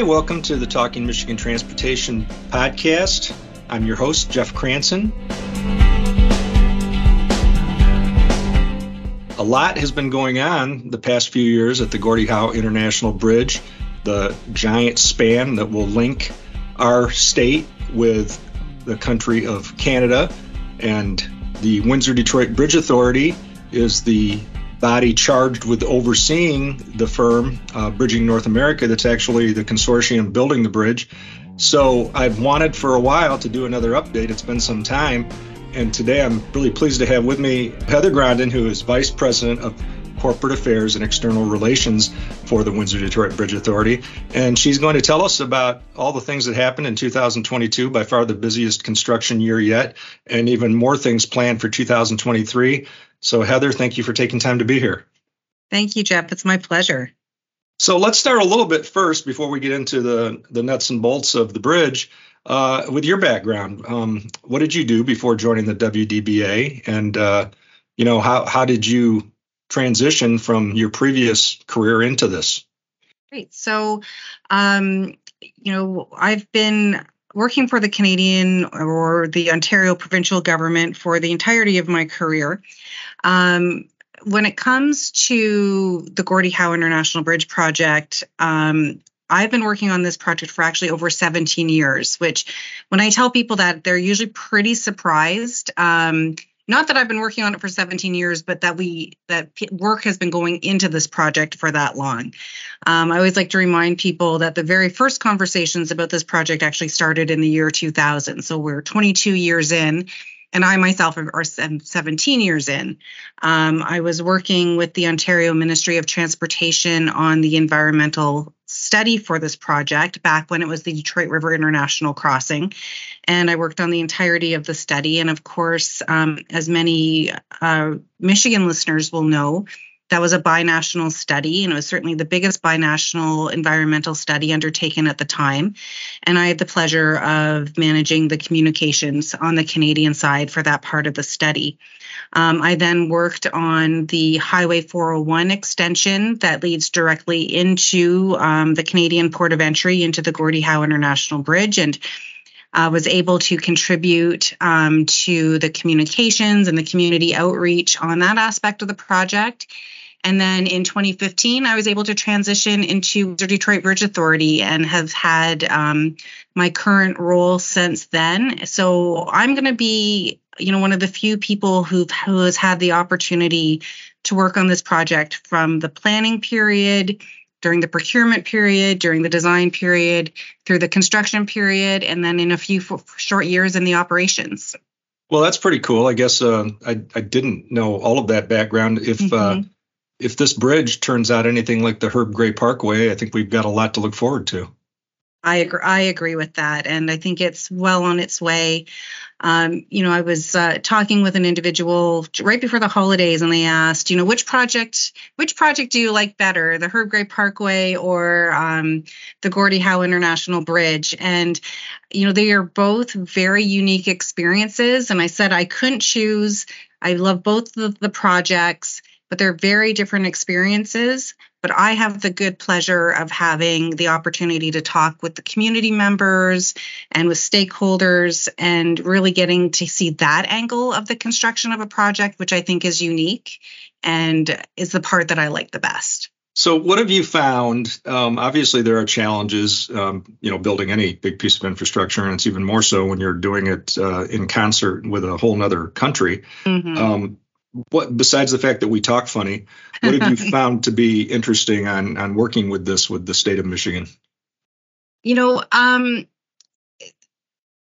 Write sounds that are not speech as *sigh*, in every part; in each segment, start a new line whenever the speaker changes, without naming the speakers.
Welcome to the Talking Michigan Transportation podcast. I'm your host, Jeff Cranson. A lot has been going on the past few years at the Gordie Howe International Bridge, the giant span that will link our state with the country of Canada. And the Windsor Detroit Bridge Authority is the body charged with overseeing the firm, uh, Bridging North America, that's actually the consortium building the bridge. So I've wanted for a while to do another update. It's been some time. And today I'm really pleased to have with me Heather Grondin, who is Vice President of Corporate Affairs and External Relations for the Windsor Detroit Bridge Authority. And she's going to tell us about all the things that happened in 2022, by far the busiest construction year yet, and even more things planned for 2023. So, Heather, thank you for taking time to be here.
Thank you, Jeff. It's my pleasure.
So, let's start a little bit first before we get into the, the nuts and bolts of the bridge. Uh, with your background, um, what did you do before joining the WDBA? And, uh, you know, how, how did you transition from your previous career into this?
Great. So, um, you know, I've been working for the Canadian or the Ontario provincial government for the entirety of my career. Um, when it comes to the Gordie Howe International Bridge project, um, I've been working on this project for actually over 17 years, which when I tell people that, they're usually pretty surprised. Um, not that I've been working on it for 17 years, but that we that work has been going into this project for that long. Um, I always like to remind people that the very first conversations about this project actually started in the year 2000. So we're 22 years in, and I myself are 17 years in. Um, I was working with the Ontario Ministry of Transportation on the environmental study for this project back when it was the Detroit River International Crossing. And I worked on the entirety of the study. And of course, um, as many uh, Michigan listeners will know, that was a binational study, and it was certainly the biggest binational environmental study undertaken at the time. And I had the pleasure of managing the communications on the Canadian side for that part of the study. Um, I then worked on the Highway 401 extension that leads directly into um, the Canadian port of entry into the Gordie Howe International Bridge. And uh, was able to contribute um, to the communications and the community outreach on that aspect of the project. And then in 2015, I was able to transition into the Detroit Bridge Authority and have had um, my current role since then. So I'm going to be, you know, one of the few people who who has had the opportunity to work on this project from the planning period during the procurement period, during the design period, through the construction period, and then in a few f- short years in the operations.
Well, that's pretty cool. I guess uh, I I didn't know all of that background. If uh, mm-hmm. uh, if this bridge turns out anything like the Herb Gray Parkway, I think we've got a lot to look forward to.
I agree. I agree with that, and I think it's well on its way. Um, you know, I was uh, talking with an individual right before the holidays, and they asked, you know, which project, which project do you like better, the Herb Gray Parkway or um, the Gordie Howe International Bridge? And you know, they are both very unique experiences. And I said I couldn't choose. I love both of the projects but they're very different experiences. But I have the good pleasure of having the opportunity to talk with the community members and with stakeholders and really getting to see that angle of the construction of a project, which I think is unique and is the part that I like the best.
So, what have you found? Um, obviously, there are challenges, um, you know, building any big piece of infrastructure, and it's even more so when you're doing it uh, in concert with a whole other country. Mm-hmm. Um, what besides the fact that we talk funny, what have you *laughs* found to be interesting on on working with this with the state of Michigan?
You know, um,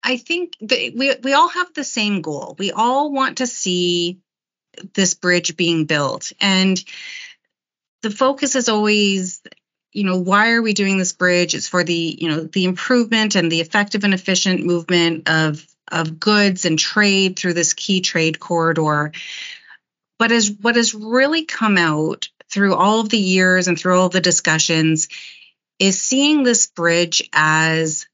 I think that we we all have the same goal. We all want to see this bridge being built, and the focus is always you know why are we doing this bridge it's for the you know the improvement and the effective and efficient movement of of goods and trade through this key trade corridor what has what has really come out through all of the years and through all the discussions is seeing this bridge as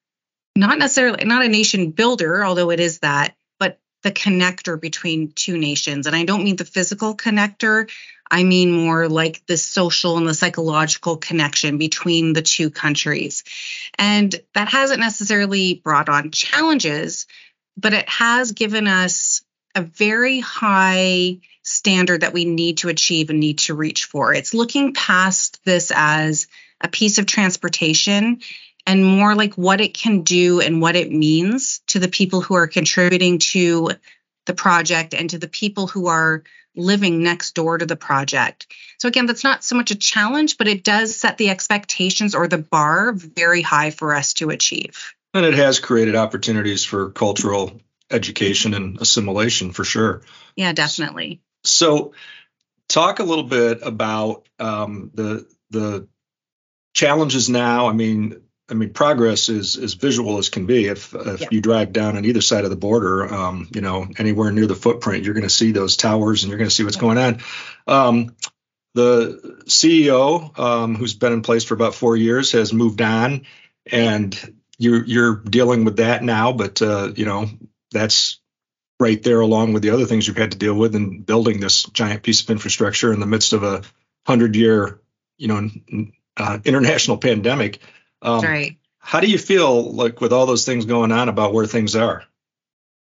not necessarily not a nation builder, although it is that, but the connector between two nations. And I don't mean the physical connector. I mean more like the social and the psychological connection between the two countries. And that hasn't necessarily brought on challenges, but it has given us a very high standard that we need to achieve and need to reach for. It's looking past this as a piece of transportation and more like what it can do and what it means to the people who are contributing to the project and to the people who are living next door to the project. So, again, that's not so much a challenge, but it does set the expectations or the bar very high for us to achieve.
And it has created opportunities for cultural education and assimilation for sure.
Yeah, definitely.
So, talk a little bit about um, the the challenges now. I mean, I mean, progress is as visual as can be. If if yeah. you drive down on either side of the border, um, you know, anywhere near the footprint, you're going to see those towers and you're going to see what's yeah. going on. Um, the CEO, um, who's been in place for about four years, has moved on, and you're you're dealing with that now. But uh, you know, that's right there along with the other things you've had to deal with in building this giant piece of infrastructure in the midst of a hundred year, you know, uh, international *laughs* pandemic.
Um, right.
How do you feel like with all those things going on about where things are?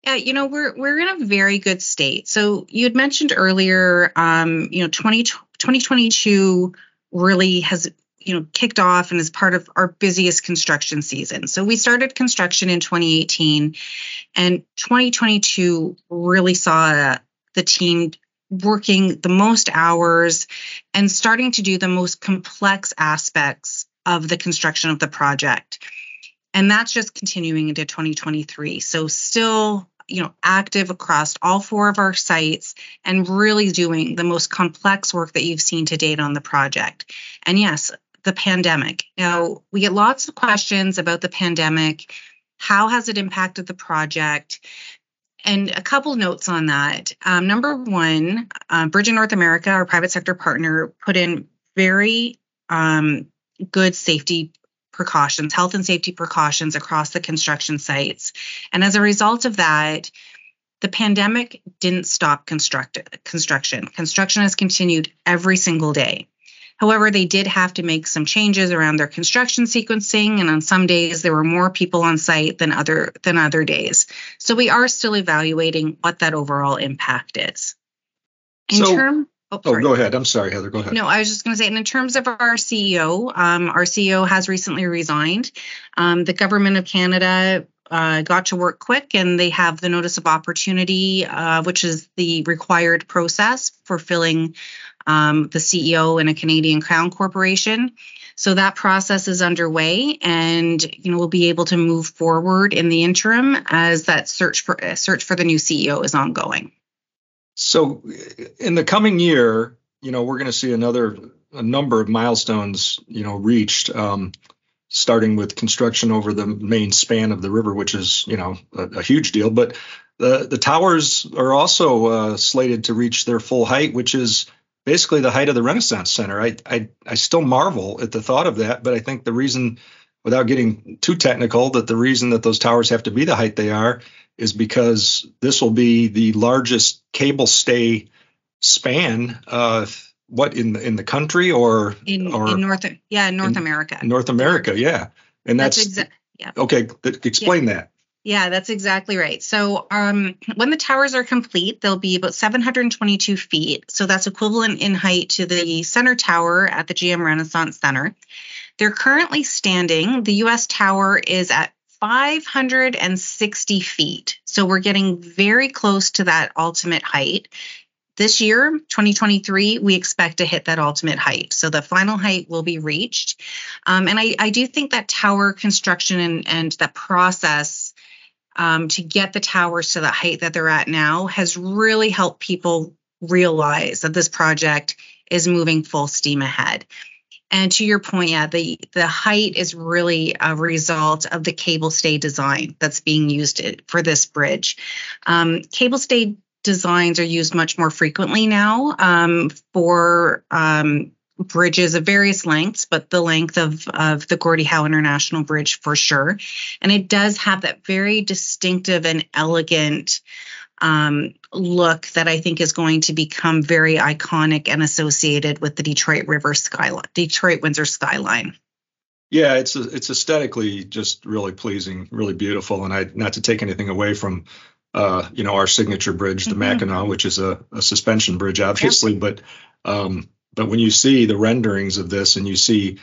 Yeah, you know, we're we're in a very good state. So you had mentioned earlier, um, you know, 20, 2022 really has you know kicked off and is part of our busiest construction season. So we started construction in 2018, and 2022 really saw uh, the team working the most hours and starting to do the most complex aspects of the construction of the project. And that's just continuing into 2023. So still, you know, active across all four of our sites and really doing the most complex work that you've seen to date on the project. And yes, the pandemic. Now, we get lots of questions about the pandemic. How has it impacted the project? And a couple notes on that. Um, number one, uh, Bridge North America, our private sector partner, put in very um, good safety precautions, health and safety precautions across the construction sites. And as a result of that, the pandemic didn't stop construct- construction. Construction has continued every single day. However, they did have to make some changes around their construction sequencing, and on some days there were more people on site than other than other days. So we are still evaluating what that overall impact is.
In so, term, Oh, oh, go ahead. I'm sorry, Heather. Go ahead.
No, I was just going to say, and in terms of our CEO, um, our CEO has recently resigned. Um, the government of Canada uh, got to work quick, and they have the notice of opportunity, uh, which is the required process for filling um, the CEO in a Canadian Crown corporation. So that process is underway, and you know we'll be able to move forward in the interim as that search for search for the new CEO is ongoing.
So, in the coming year, you know, we're going to see another a number of milestones, you know, reached. Um, starting with construction over the main span of the river, which is, you know, a, a huge deal. But the the towers are also uh, slated to reach their full height, which is basically the height of the Renaissance Center. I, I I still marvel at the thought of that, but I think the reason, without getting too technical, that the reason that those towers have to be the height they are is because this will be the largest cable stay span uh, what in the in the country or
in, or in north yeah north in america
north america yeah and that's, that's exa- yeah okay th- explain
yeah.
that
yeah that's exactly right so um, when the towers are complete they'll be about 722 feet so that's equivalent in height to the center tower at the gm renaissance center they're currently standing the us tower is at 560 feet. So we're getting very close to that ultimate height. This year, 2023, we expect to hit that ultimate height. So the final height will be reached. Um, and I, I, do think that tower construction and, and that process um, to get the towers to the height that they're at now has really helped people realize that this project is moving full steam ahead. And to your point, yeah, the, the height is really a result of the cable stay design that's being used for this bridge. Um, cable stay designs are used much more frequently now um, for um, bridges of various lengths, but the length of, of the Gordie Howe International Bridge for sure. And it does have that very distinctive and elegant um, look that I think is going to become very iconic and associated with the Detroit River skyline, Detroit Windsor skyline.
Yeah, it's it's aesthetically just really pleasing, really beautiful, and I not to take anything away from uh, you know our signature bridge, the mm-hmm. Mackinac, which is a, a suspension bridge, obviously, but um, but when you see the renderings of this and you see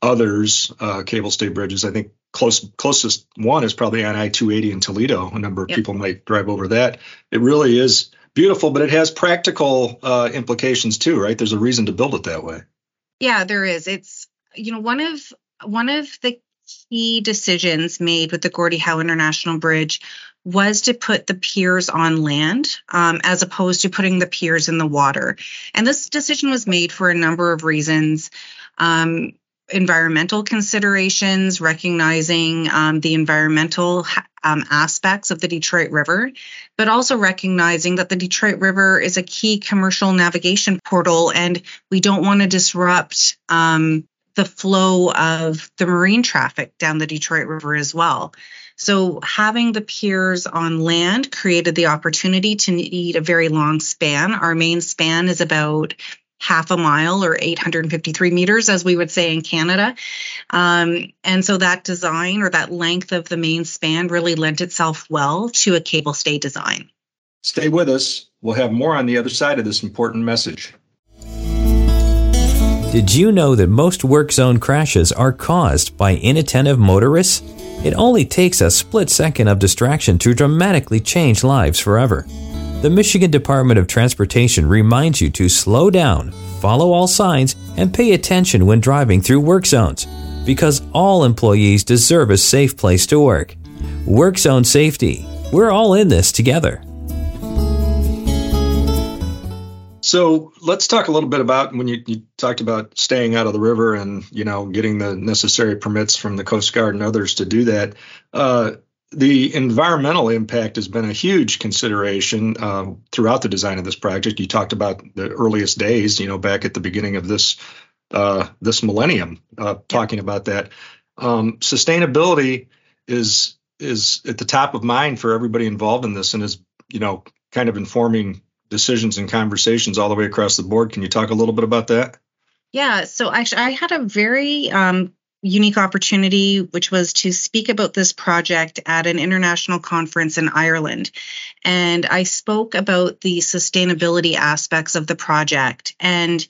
others uh, cable stay bridges, I think close closest one is probably on I-280 in Toledo. A number of yep. people might drive over that. It really is beautiful, but it has practical uh, implications too, right? There's a reason to build it that way.
Yeah, there is. It's you know one of one of the key decisions made with the Gordie Howe International Bridge was to put the piers on land um, as opposed to putting the piers in the water. And this decision was made for a number of reasons. Um, environmental considerations, recognizing um, the environmental um, aspects of the Detroit River, but also recognizing that the Detroit River is a key commercial navigation portal and we don't want to disrupt um, the flow of the marine traffic down the Detroit River as well. So having the piers on land created the opportunity to need a very long span. Our main span is about half a mile or 853 meters, as we would say in Canada. Um, and so that design or that length of the main span really lent itself well to a cable stay design.
Stay with us. We'll have more on the other side of this important message.
Did you know that most work zone crashes are caused by inattentive motorists? It only takes a split second of distraction to dramatically change lives forever. The Michigan Department of Transportation reminds you to slow down, follow all signs, and pay attention when driving through work zones, because all employees deserve a safe place to work. Work zone safety. We're all in this together.
So let's talk a little bit about when you, you, talked about staying out of the river and you know getting the necessary permits from the Coast Guard and others to do that. Uh, the environmental impact has been a huge consideration uh, throughout the design of this project. You talked about the earliest days, you know, back at the beginning of this uh, this millennium, uh, talking about that. Um, sustainability is is at the top of mind for everybody involved in this, and is you know kind of informing decisions and conversations all the way across the board. Can you talk a little bit about that?
Yeah, so actually, I had a very um, unique opportunity, which was to speak about this project at an international conference in Ireland. And I spoke about the sustainability aspects of the project. And,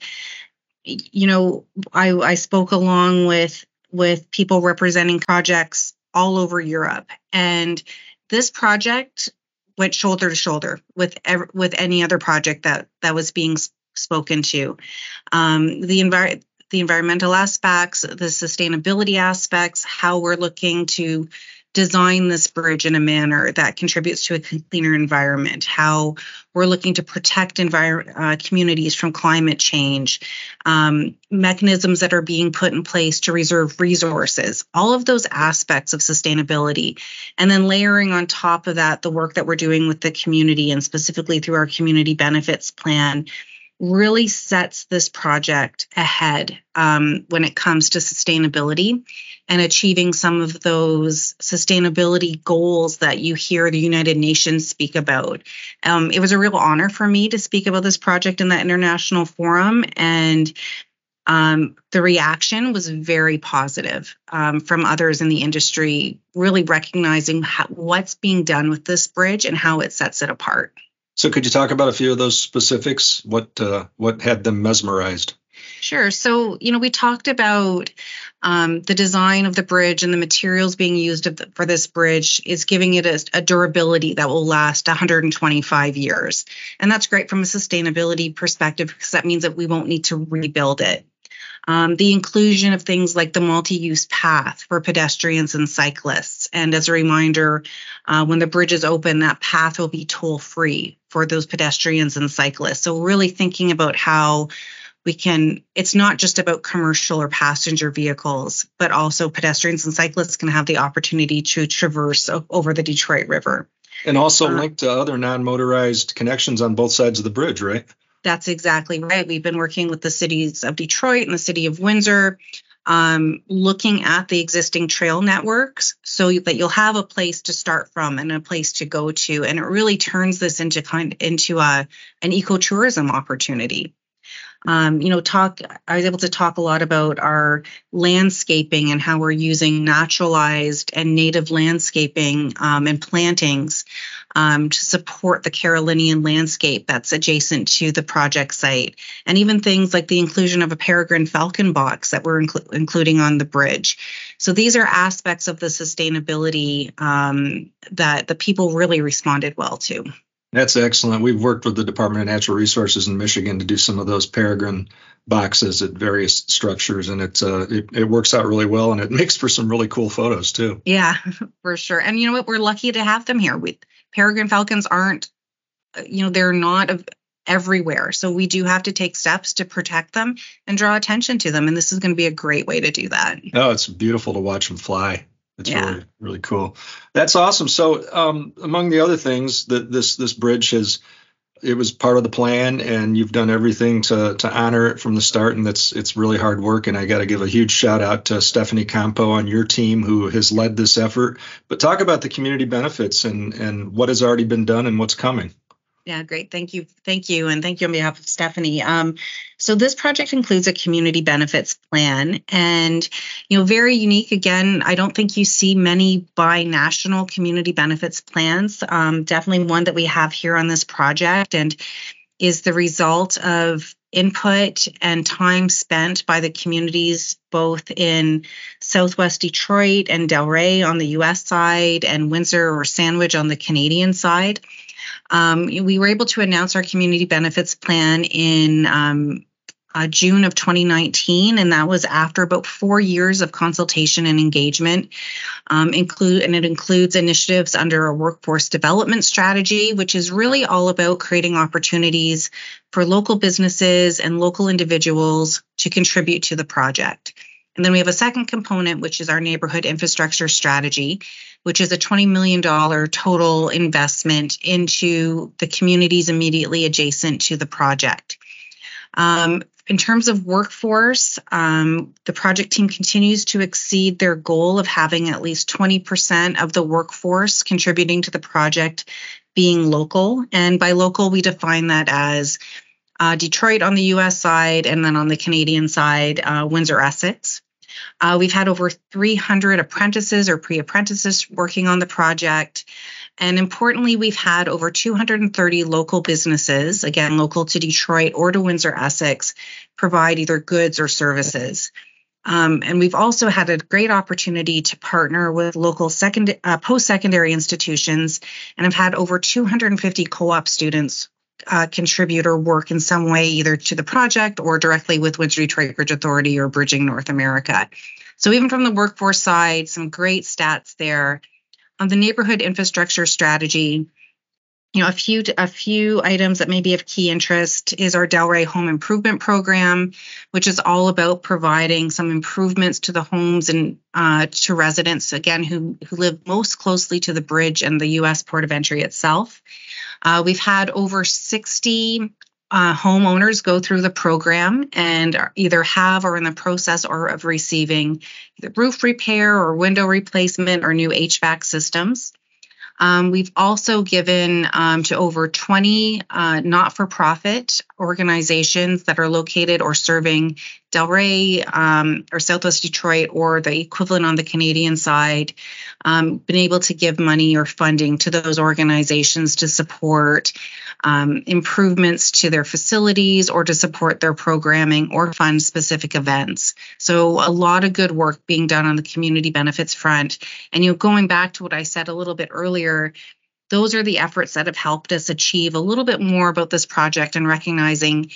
you know, I, I spoke along with with people representing projects all over Europe. And this project went shoulder to shoulder with ev- with any other project that that was being spoken to. Um, the environment the environmental aspects, the sustainability aspects, how we're looking to design this bridge in a manner that contributes to a cleaner environment, how we're looking to protect envir- uh, communities from climate change, um, mechanisms that are being put in place to reserve resources, all of those aspects of sustainability. And then layering on top of that the work that we're doing with the community and specifically through our community benefits plan really sets this project ahead um, when it comes to sustainability and achieving some of those sustainability goals that you hear the United Nations speak about. Um, it was a real honor for me to speak about this project in that international forum, and um, the reaction was very positive um, from others in the industry, really recognizing how, what's being done with this bridge and how it sets it apart.
So, could you talk about a few of those specifics? What uh, what had them mesmerized?
Sure. So, you know, we talked about um, the design of the bridge and the materials being used for this bridge is giving it a, a, durability that will last 125 years. And that's great from a sustainability perspective because that means that we won't need to rebuild it. Um, the inclusion of things like the multi use path for pedestrians and cyclists. And as a reminder, uh, when the bridge is open, that path will be toll free for those pedestrians and cyclists. So, really thinking about how we can, it's not just about commercial or passenger vehicles, but also pedestrians and cyclists can have the opportunity to traverse over the Detroit River.
And also uh, linked to other non motorized connections on both sides of the bridge, right?
That's exactly right. We've been working with the cities of Detroit and the city of Windsor um, looking at the existing trail networks so that you'll have a place to start from and a place to go to. And it really turns this into kind into a, an ecotourism opportunity um, you know, talk. I was able to talk a lot about our landscaping and how we're using naturalized and native landscaping um, and plantings um, to support the Carolinian landscape that's adjacent to the project site, and even things like the inclusion of a peregrine falcon box that we're inclu- including on the bridge. So these are aspects of the sustainability um, that the people really responded well to.
That's excellent. We've worked with the Department of Natural Resources in Michigan to do some of those peregrine boxes at various structures, and it's uh, it, it works out really well, and it *laughs* makes for some really cool photos too.
Yeah, *laughs* for sure. And you know what? We're lucky to have them here. We peregrine falcons aren't, uh, you know, they're not everywhere, so we do have to take steps to protect them and draw attention to them. And this is going to be a great way to do that.
Oh, it's beautiful to watch them fly. It's yeah. really really cool. That's awesome. So, um, among the other things that this this bridge has, it was part of the plan, and you've done everything to to honor it from the start, and that's it's really hard work. And I got to give a huge shout out to Stephanie Campo on your team who has led this effort. But talk about the community benefits and and what has already been done and what's coming.
Yeah, great. Thank you. Thank you. And thank you on behalf of Stephanie. Um, so this project includes a community benefits plan and, you know, very unique. Again, I don't think you see many bi-national community benefits plans. Um, definitely one that we have here on this project and is the result of input and time spent by the communities both in Southwest Detroit and Delray on the US side and Windsor or Sandwich on the Canadian side. Um, we were able to announce our community benefits plan in um, uh, June of 2019, and that was after about four years of consultation and engagement. Um, include and it includes initiatives under a workforce development strategy, which is really all about creating opportunities for local businesses and local individuals to contribute to the project. And then we have a second component, which is our neighborhood infrastructure strategy, which is a $20 million total investment into the communities immediately adjacent to the project. Um, in terms of workforce, um, the project team continues to exceed their goal of having at least 20% of the workforce contributing to the project being local. And by local, we define that as uh, Detroit on the US side, and then on the Canadian side, uh, Windsor Essex. Uh, we've had over 300 apprentices or pre apprentices working on the project. And importantly, we've had over 230 local businesses, again, local to Detroit or to Windsor Essex, provide either goods or services. Um, and we've also had a great opportunity to partner with local second, uh, post-secondary institutions and have had over 250 co-op students uh, contribute or work in some way, either to the project or directly with Windsor Detroit Bridge Authority or Bridging North America. So, even from the workforce side, some great stats there. On the neighborhood infrastructure strategy, you know, a few a few items that may be of key interest is our Delray Home Improvement Program, which is all about providing some improvements to the homes and uh, to residents again who who live most closely to the bridge and the U.S. port of entry itself. Uh, we've had over 60 uh, homeowners go through the program and either have or in the process or of receiving roof repair or window replacement or new HVAC systems. Um, we've also given um, to over 20 uh, not for profit organizations that are located or serving Delray um, or Southwest Detroit or the equivalent on the Canadian side, um, been able to give money or funding to those organizations to support um, improvements to their facilities or to support their programming or fund specific events. So a lot of good work being done on the community benefits front. And you know, going back to what I said a little bit earlier, those are the efforts that have helped us achieve a little bit more about this project and recognizing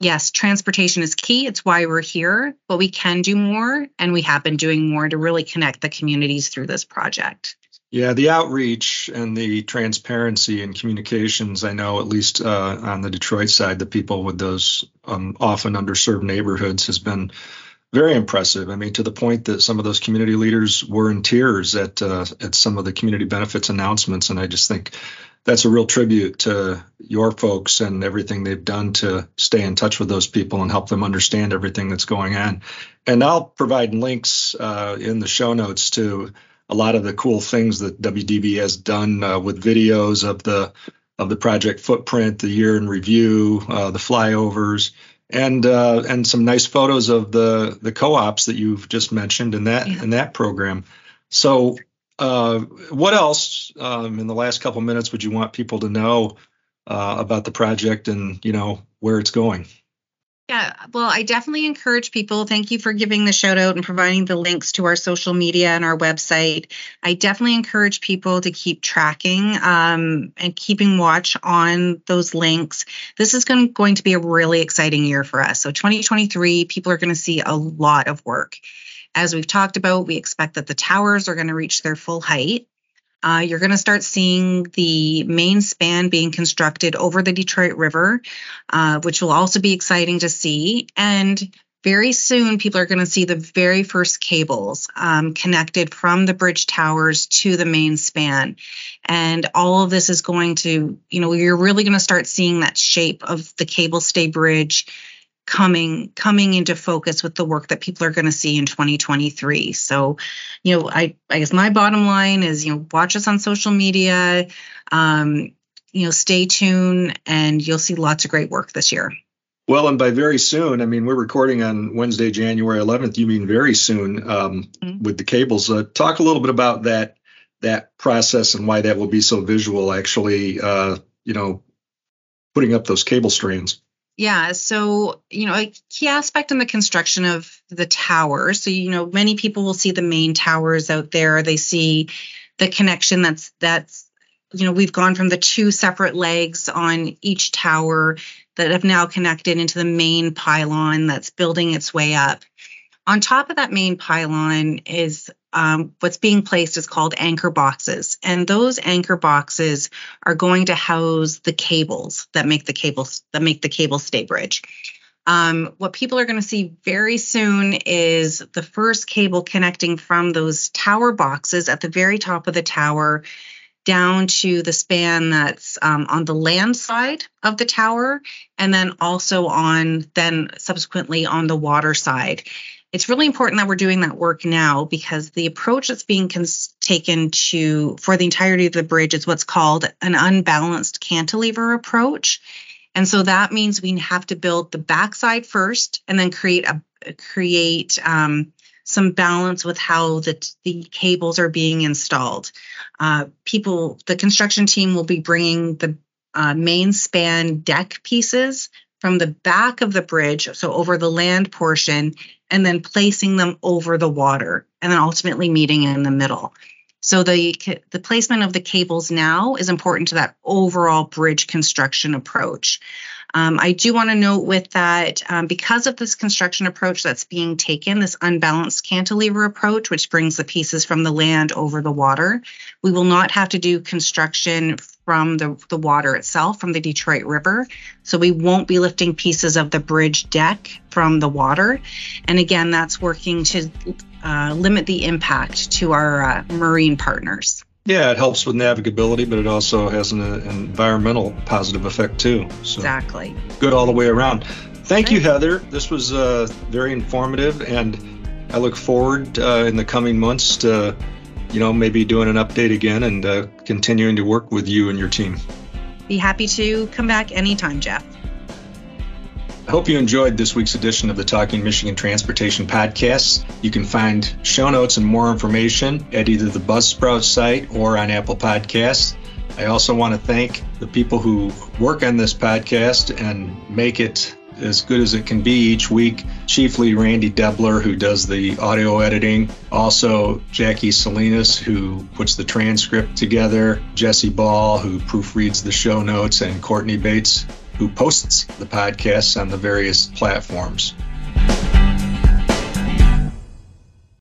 yes, transportation is key. It's why we're here, but we can do more and we have been doing more to really connect the communities through this project.
Yeah, the outreach and the transparency and communications, I know, at least uh, on the Detroit side, the people with those um, often underserved neighborhoods has been very impressive. I mean, to the point that some of those community leaders were in tears at uh, at some of the community benefits announcements, and I just think that's a real tribute to your folks and everything they've done to stay in touch with those people and help them understand everything that's going on. And I'll provide links uh, in the show notes to a lot of the cool things that WDB has done uh, with videos of the of the project footprint, the year in review, uh, the flyovers, and uh, and some nice photos of the the co-ops that you've just mentioned in that yeah. in that program. So, uh, what else um, in the last couple minutes would you want people to know uh, about the project and you know where it's going?
Yeah, well, I definitely encourage people. Thank you for giving the shout out and providing the links to our social media and our website. I definitely encourage people to keep tracking um, and keeping watch on those links. This is going, going to be a really exciting year for us. So, 2023, people are going to see a lot of work. As we've talked about, we expect that the towers are going to reach their full height. Uh, you're going to start seeing the main span being constructed over the Detroit River, uh, which will also be exciting to see. And very soon, people are going to see the very first cables um, connected from the bridge towers to the main span. And all of this is going to, you know, you're really going to start seeing that shape of the cable stay bridge coming coming into focus with the work that people are going to see in 2023 so you know i i guess my bottom line is you know watch us on social media um, you know stay tuned and you'll see lots of great work this year.
Well and by very soon i mean we're recording on wednesday january 11th you mean very soon um, mm-hmm. with the cables. Uh, talk a little bit about that that process and why that will be so visual actually uh, you know putting up those cable strands
yeah. So, you know, a key aspect in the construction of the tower. So, you know, many people will see the main towers out there. They see the connection that's, that's, you know, we've gone from the two separate legs on each tower that have now connected into the main pylon that's building its way up. On top of that main pylon is um, what's being placed is called anchor boxes, and those anchor boxes are going to house the cables that make the cables that make the cable stay bridge. Um, what people are going to see very soon is the first cable connecting from those tower boxes at the very top of the tower down to the span that's um, on the land side of the tower, and then also on then subsequently on the water side it's really important that we're doing that work now because the approach that's being cons- taken to for the entirety of the bridge is what's called an unbalanced cantilever approach. And so that means we have to build the backside first and then create a create um, some balance with how the, the cables are being installed. Uh, people the construction team will be bringing the uh, main span deck pieces from the back of the bridge, so over the land portion, and then placing them over the water, and then ultimately meeting in the middle. So the the placement of the cables now is important to that overall bridge construction approach. Um, I do want to note with that, um, because of this construction approach that's being taken, this unbalanced cantilever approach, which brings the pieces from the land over the water, we will not have to do construction from the, the water itself, from the Detroit River. So we won't be lifting pieces of the bridge deck from the water. And again, that's working to uh, limit the impact to our uh, marine partners.
Yeah, it helps with navigability, but it also has an, an environmental positive effect too.
So exactly.
Good all the way around. Thank you, Heather. This was uh, very informative, and I look forward uh, in the coming months to, you know, maybe doing an update again and uh, continuing to work with you and your team.
Be happy to come back anytime, Jeff.
I hope you enjoyed this week's edition of the Talking Michigan Transportation Podcast. You can find show notes and more information at either the Buzzsprout site or on Apple Podcasts. I also want to thank the people who work on this podcast and make it as good as it can be each week. Chiefly Randy Debler, who does the audio editing. Also Jackie Salinas, who puts the transcript together. Jesse Ball, who proofreads the show notes. And Courtney Bates, who posts the podcasts on the various platforms.